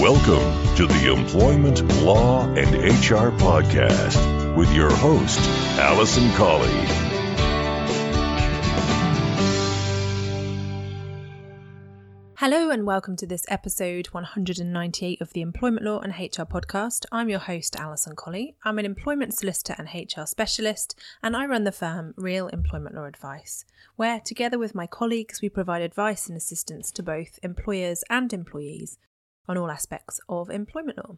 Welcome to the Employment Law and HR Podcast with your host, Alison Colley. Hello, and welcome to this episode 198 of the Employment Law and HR podcast. I'm your host, Alison Colley. I'm an employment solicitor and HR specialist, and I run the firm Real Employment Law Advice, where, together with my colleagues, we provide advice and assistance to both employers and employees on all aspects of employment law.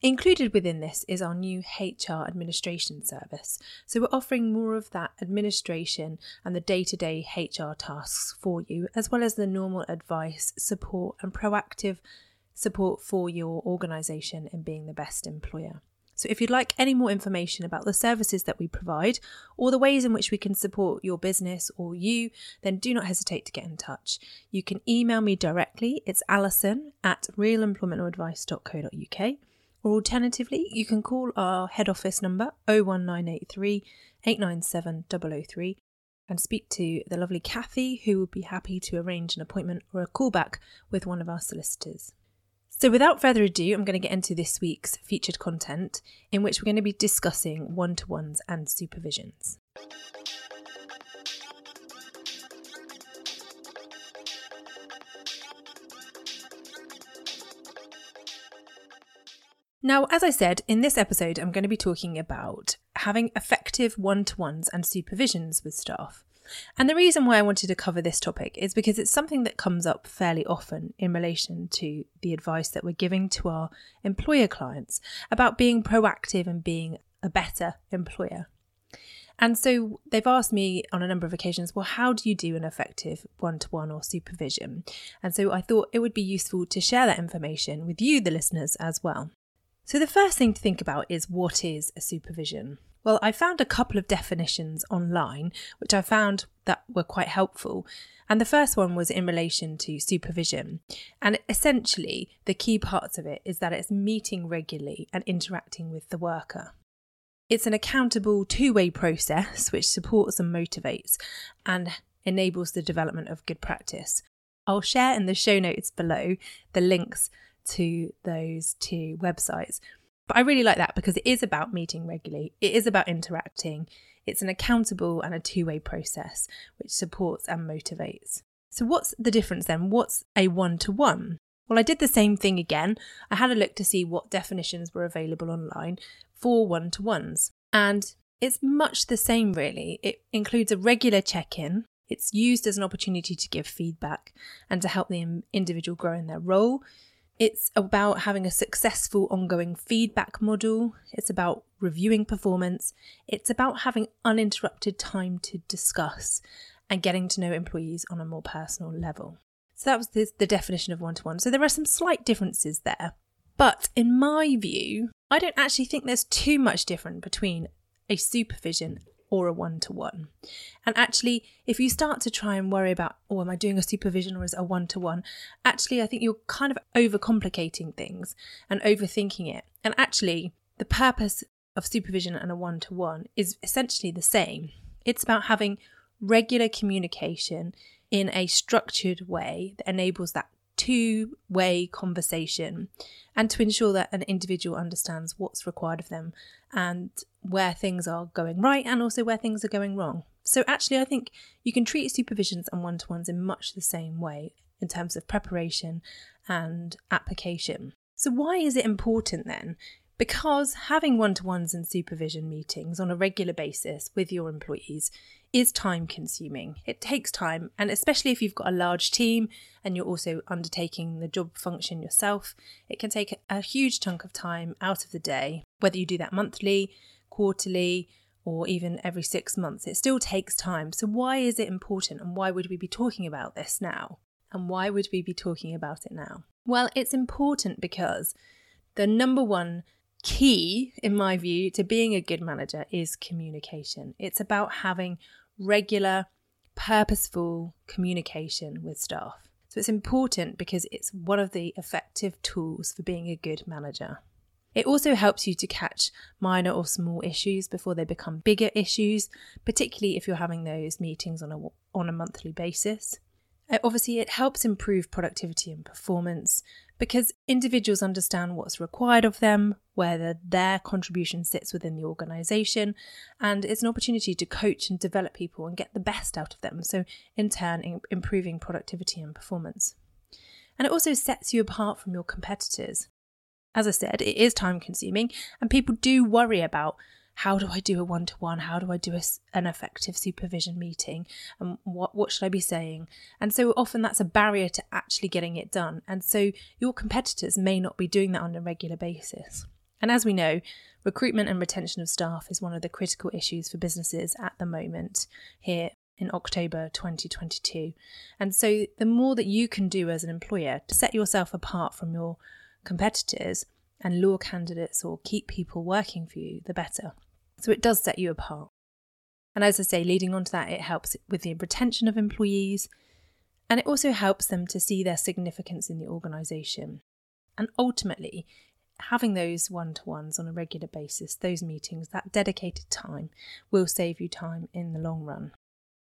Included within this is our new HR administration service. So, we're offering more of that administration and the day to day HR tasks for you, as well as the normal advice, support, and proactive support for your organisation in being the best employer. So, if you'd like any more information about the services that we provide or the ways in which we can support your business or you, then do not hesitate to get in touch. You can email me directly, it's alison at realemploymentlawadvice.co.uk, or alternatively, you can call our head office number 01983 897 003 and speak to the lovely Kathy, who would be happy to arrange an appointment or a callback with one of our solicitors. So, without further ado, I'm going to get into this week's featured content, in which we're going to be discussing one to ones and supervisions. Now, as I said, in this episode, I'm going to be talking about having effective one to ones and supervisions with staff. And the reason why I wanted to cover this topic is because it's something that comes up fairly often in relation to the advice that we're giving to our employer clients about being proactive and being a better employer. And so they've asked me on a number of occasions, well, how do you do an effective one to one or supervision? And so I thought it would be useful to share that information with you, the listeners, as well. So the first thing to think about is what is a supervision? Well, I found a couple of definitions online, which I found that were quite helpful. And the first one was in relation to supervision. And essentially, the key parts of it is that it's meeting regularly and interacting with the worker. It's an accountable two way process which supports and motivates and enables the development of good practice. I'll share in the show notes below the links to those two websites but I really like that because it is about meeting regularly, it is about interacting. It's an accountable and a two way process which supports and motivates. So, what's the difference then? What's a one to one? Well, I did the same thing again. I had a look to see what definitions were available online for one to ones. And it's much the same, really. It includes a regular check in, it's used as an opportunity to give feedback and to help the individual grow in their role. It's about having a successful ongoing feedback model. It's about reviewing performance. It's about having uninterrupted time to discuss and getting to know employees on a more personal level. So that was the, the definition of one to one. So there are some slight differences there. But in my view, I don't actually think there's too much different between a supervision or a one to one. And actually, if you start to try and worry about, oh, am I doing a supervision or is it a one to one? Actually, I think you're kind of overcomplicating things and overthinking it. And actually, the purpose of supervision and a one to one is essentially the same. It's about having regular communication in a structured way that enables that two way conversation and to ensure that an individual understands what's required of them and where things are going right and also where things are going wrong. So, actually, I think you can treat supervisions and one to ones in much the same way in terms of preparation and application. So, why is it important then because having one to ones and supervision meetings on a regular basis with your employees is time consuming. It takes time, and especially if you've got a large team and you're also undertaking the job function yourself, it can take a huge chunk of time out of the day, whether you do that monthly, quarterly, or even every six months. It still takes time. So, why is it important, and why would we be talking about this now? And why would we be talking about it now? Well, it's important because the number one key, in my view, to being a good manager is communication. It's about having regular, purposeful communication with staff. So it's important because it's one of the effective tools for being a good manager. It also helps you to catch minor or small issues before they become bigger issues, particularly if you're having those meetings on a, on a monthly basis. Uh, obviously, it helps improve productivity and performance because individuals understand what's required of them, where their contribution sits within the organisation, and it's an opportunity to coach and develop people and get the best out of them. So, in turn, improving productivity and performance. And it also sets you apart from your competitors. As I said, it is time consuming, and people do worry about how do I do a one to one? How do I do a, an effective supervision meeting? And what, what should I be saying? And so often that's a barrier to actually getting it done. And so your competitors may not be doing that on a regular basis. And as we know, recruitment and retention of staff is one of the critical issues for businesses at the moment here in October 2022. And so the more that you can do as an employer to set yourself apart from your competitors and lure candidates or keep people working for you, the better. So it does set you apart. And as I say, leading on to that, it helps with the retention of employees and it also helps them to see their significance in the organisation. And ultimately, having those one to ones on a regular basis, those meetings, that dedicated time will save you time in the long run.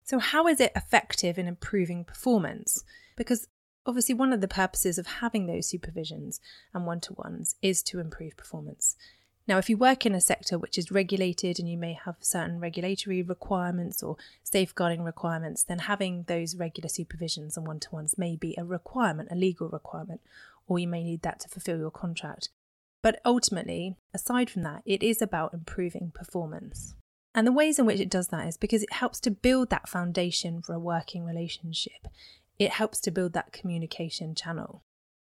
So, how is it effective in improving performance? Because obviously, one of the purposes of having those supervisions and one to ones is to improve performance. Now, if you work in a sector which is regulated and you may have certain regulatory requirements or safeguarding requirements, then having those regular supervisions and one to ones may be a requirement, a legal requirement, or you may need that to fulfill your contract. But ultimately, aside from that, it is about improving performance. And the ways in which it does that is because it helps to build that foundation for a working relationship. It helps to build that communication channel.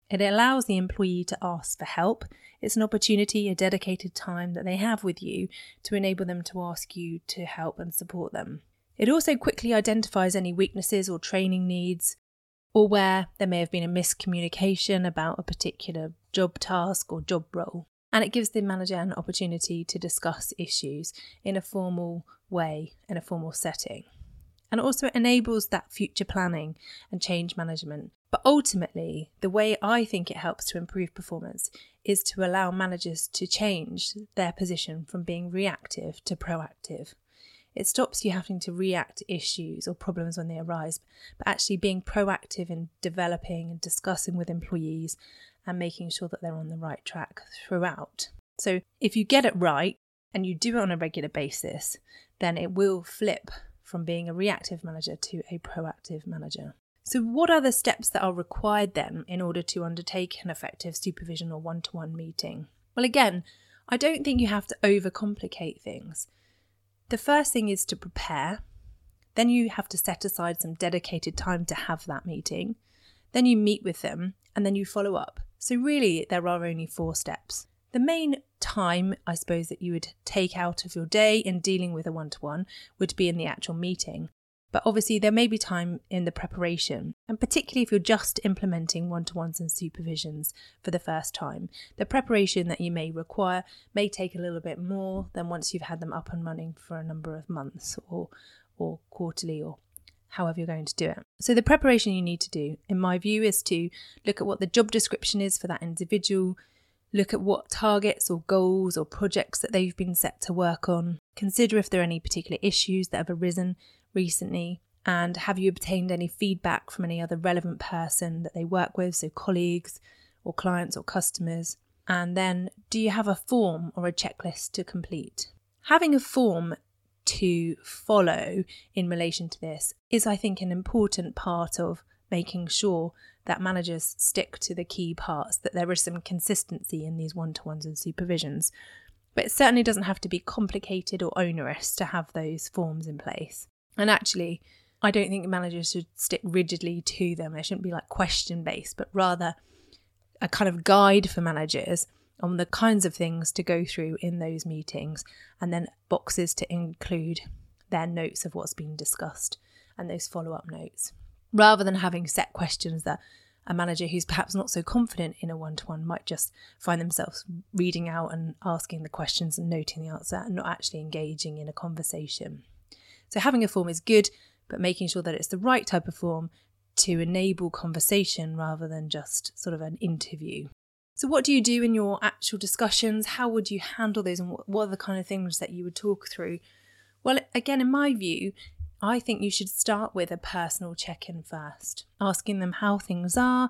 It allows the employee to ask for help. It's an opportunity, a dedicated time that they have with you to enable them to ask you to help and support them. It also quickly identifies any weaknesses or training needs, or where there may have been a miscommunication about a particular job task or job role. And it gives the manager an opportunity to discuss issues in a formal way, in a formal setting and also enables that future planning and change management. But ultimately, the way I think it helps to improve performance is to allow managers to change their position from being reactive to proactive. It stops you having to react to issues or problems when they arise, but actually being proactive in developing and discussing with employees and making sure that they're on the right track throughout. So, if you get it right and you do it on a regular basis, then it will flip from being a reactive manager to a proactive manager. So, what are the steps that are required then in order to undertake an effective supervision or one to one meeting? Well, again, I don't think you have to overcomplicate things. The first thing is to prepare, then you have to set aside some dedicated time to have that meeting, then you meet with them, and then you follow up. So, really, there are only four steps. The main time, I suppose, that you would take out of your day in dealing with a one to one would be in the actual meeting. But obviously, there may be time in the preparation, and particularly if you're just implementing one to ones and supervisions for the first time, the preparation that you may require may take a little bit more than once you've had them up and running for a number of months or, or quarterly or however you're going to do it. So, the preparation you need to do, in my view, is to look at what the job description is for that individual, Look at what targets or goals or projects that they've been set to work on. Consider if there are any particular issues that have arisen recently. And have you obtained any feedback from any other relevant person that they work with, so colleagues or clients or customers? And then, do you have a form or a checklist to complete? Having a form to follow in relation to this is, I think, an important part of making sure that managers stick to the key parts, that there is some consistency in these one to ones and supervisions. But it certainly doesn't have to be complicated or onerous to have those forms in place. And actually, I don't think managers should stick rigidly to them. They shouldn't be like question based, but rather a kind of guide for managers on the kinds of things to go through in those meetings, and then boxes to include their notes of what's been discussed and those follow up notes rather than having set questions that a manager who's perhaps not so confident in a one to one might just find themselves reading out and asking the questions and noting the answer and not actually engaging in a conversation. So, having a form is good, but making sure that it's the right type of form to enable conversation rather than just sort of an interview. So, what do you do in your actual discussions? How would you handle those, and what are the kind of things that you would talk through? Well, again, in my view, I think you should start with a personal check in first, asking them how things are,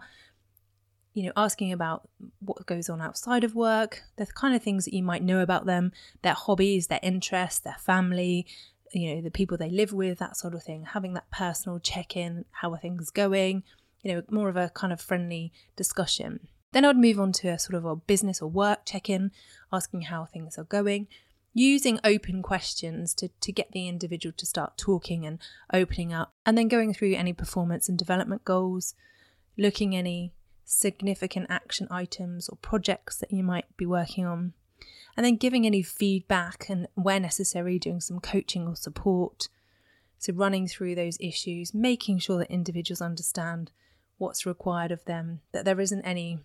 you know, asking about what goes on outside of work, the kind of things that you might know about them, their hobbies, their interests, their family, you know, the people they live with, that sort of thing. Having that personal check in, how are things going, you know, more of a kind of friendly discussion. Then I'd move on to a sort of a business or work check in, asking how things are going, using open questions to, to get the individual to start talking and opening up, and then going through any performance and development goals, looking any significant action items or projects that you might be working on, and then giving any feedback and, where necessary, doing some coaching or support. So, running through those issues, making sure that individuals understand what's required of them, that there isn't any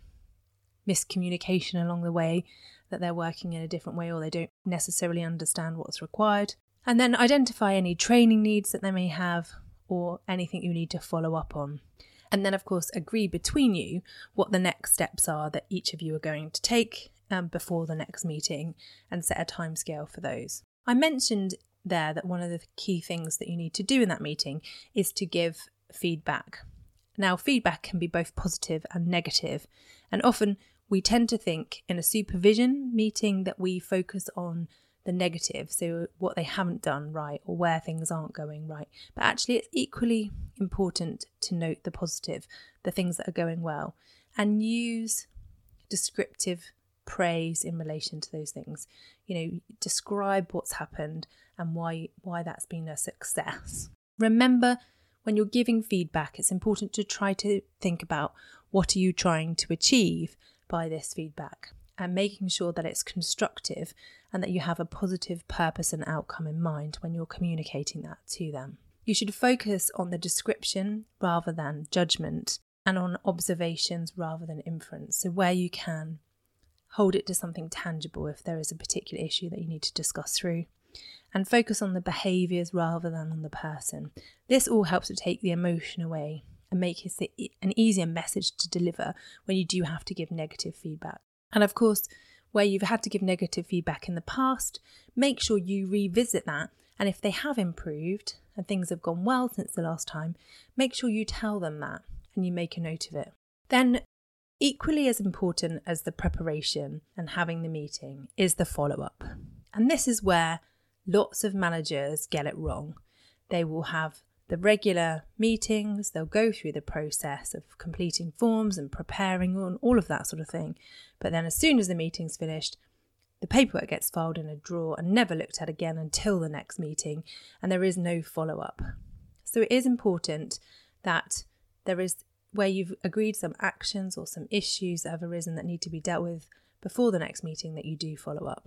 miscommunication along the way, that they're working in a different way or they don't necessarily understand what's required. And then identify any training needs that they may have or anything you need to follow up on. And then, of course, agree between you what the next steps are that each of you are going to take um, before the next meeting and set a timescale for those. I mentioned there that one of the key things that you need to do in that meeting is to give feedback. Now, feedback can be both positive and negative, and often we tend to think in a supervision meeting that we focus on the negative, so what they haven't done right or where things aren't going right. But actually, it's equally important to note the positive, the things that are going well, and use descriptive praise in relation to those things. You know, describe what's happened and why why that's been a success. Remember when you're giving feedback, it's important to try to think about what are you trying to achieve by this feedback and making sure that it's constructive and that you have a positive purpose and outcome in mind when you're communicating that to them. You should focus on the description rather than judgment and on observations rather than inference. So, where you can, hold it to something tangible if there is a particular issue that you need to discuss through. And focus on the behaviours rather than on the person. This all helps to take the emotion away and make it an easier message to deliver when you do have to give negative feedback. And of course, where you've had to give negative feedback in the past, make sure you revisit that. And if they have improved and things have gone well since the last time, make sure you tell them that and you make a note of it. Then, equally as important as the preparation and having the meeting is the follow up. And this is where lots of managers get it wrong. They will have the regular meetings, they'll go through the process of completing forms and preparing and all of that sort of thing. But then, as soon as the meeting's finished, the paperwork gets filed in a drawer and never looked at again until the next meeting, and there is no follow up. So, it is important that there is where you've agreed some actions or some issues that have arisen that need to be dealt with before the next meeting that you do follow up.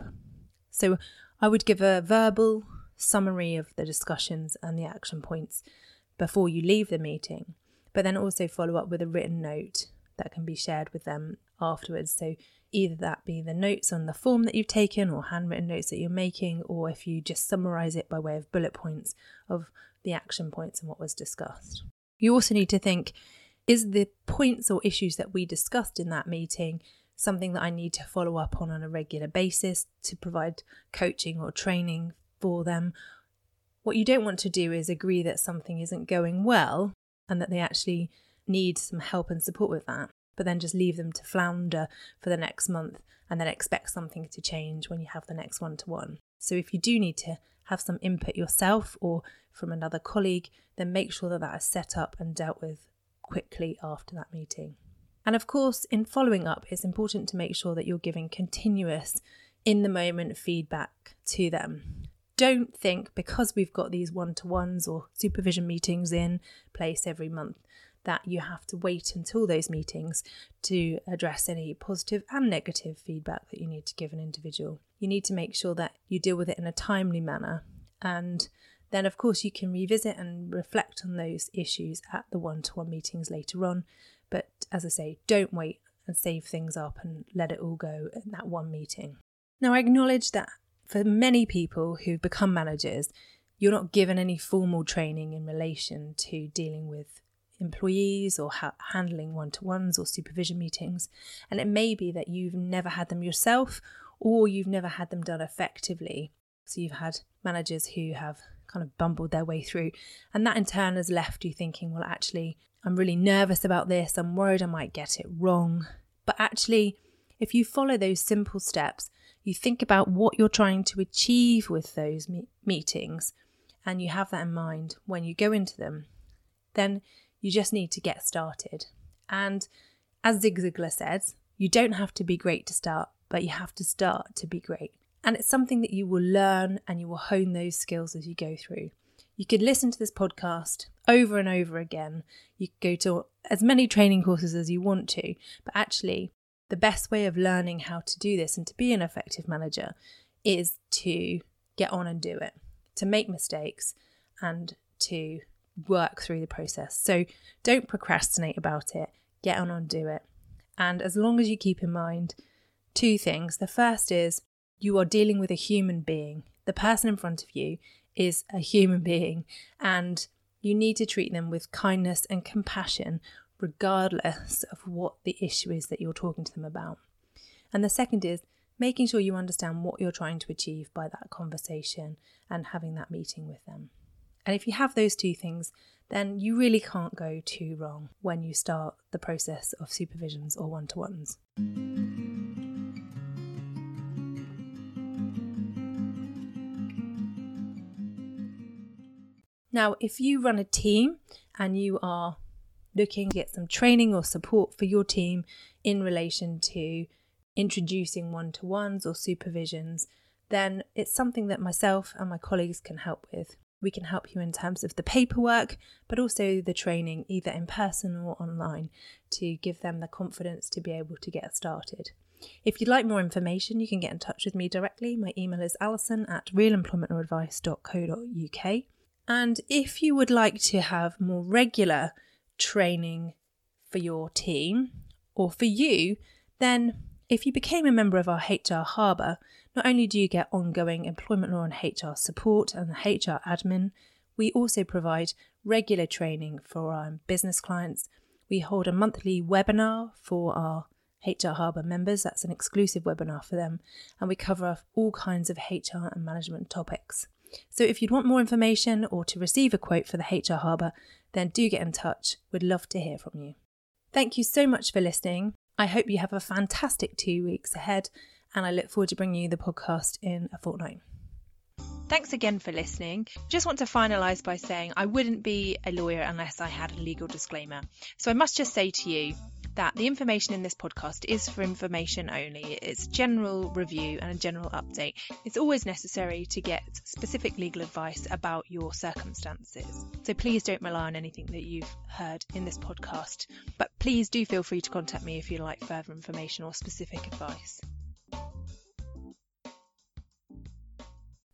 So, I would give a verbal summary of the discussions and the action points before you leave the meeting, but then also follow up with a written note that can be shared with them afterwards. So, either that be the notes on the form that you've taken or handwritten notes that you're making, or if you just summarize it by way of bullet points of the action points and what was discussed. You also need to think is the points or issues that we discussed in that meeting something that I need to follow up on on a regular basis to provide coaching or training for them. What you don't want to do is agree that something isn't going well and that they actually need some help and support with that, but then just leave them to flounder for the next month and then expect something to change when you have the next one to one. So if you do need to have some input yourself or from another colleague, then make sure that that is set up and dealt with quickly after that meeting. And of course, in following up, it's important to make sure that you're giving continuous, in the moment feedback to them don't think because we've got these one to ones or supervision meetings in place every month that you have to wait until those meetings to address any positive and negative feedback that you need to give an individual. You need to make sure that you deal with it in a timely manner. And then, of course, you can revisit and reflect on those issues at the one to one meetings later on. But as I say, don't wait and save things up and let it all go in that one meeting. Now, I acknowledge that for many people who've become managers, you're not given any formal training in relation to dealing with employees or ha- handling one to ones or supervision meetings. And it may be that you've never had them yourself or you've never had them done effectively. So you've had managers who have kind of bumbled their way through. And that in turn has left you thinking, well, actually, I'm really nervous about this. I'm worried I might get it wrong. But actually, if you follow those simple steps, you think about what you're trying to achieve with those me- meetings, and you have that in mind when you go into them, then you just need to get started. And as Zig Ziglar says, you don't have to be great to start, but you have to start to be great. And it's something that you will learn and you will hone those skills as you go through. You could listen to this podcast over and over again. You could go to as many training courses as you want to, but actually, the best way of learning how to do this and to be an effective manager is to get on and do it, to make mistakes and to work through the process. So don't procrastinate about it, get on and do it. And as long as you keep in mind two things the first is you are dealing with a human being, the person in front of you is a human being, and you need to treat them with kindness and compassion, regardless of what the issue is that you're talking to them about. And the second is making sure you understand what you're trying to achieve by that conversation and having that meeting with them. And if you have those two things, then you really can't go too wrong when you start the process of supervisions or one to ones. Now, if you run a team and you are looking to get some training or support for your team in relation to introducing one to ones or supervisions, then it's something that myself and my colleagues can help with. We can help you in terms of the paperwork, but also the training, either in person or online, to give them the confidence to be able to get started. If you'd like more information, you can get in touch with me directly. My email is alison at realemploymentadvice.co.uk. And if you would like to have more regular training for your team or for you, then if you became a member of our HR Harbour, not only do you get ongoing employment law and HR support and HR admin, we also provide regular training for our business clients. We hold a monthly webinar for our HR Harbour members, that's an exclusive webinar for them, and we cover all kinds of HR and management topics. So if you'd want more information or to receive a quote for the HR Harbour, then do get in touch. We'd love to hear from you. Thank you so much for listening. I hope you have a fantastic two weeks ahead, and I look forward to bringing you the podcast in a fortnight. Thanks again for listening. Just want to finalise by saying I wouldn't be a lawyer unless I had a legal disclaimer. So I must just say to you that the information in this podcast is for information only. It's general review and a general update. It's always necessary to get specific legal advice about your circumstances. So please don't rely on anything that you've heard in this podcast. But please do feel free to contact me if you'd like further information or specific advice.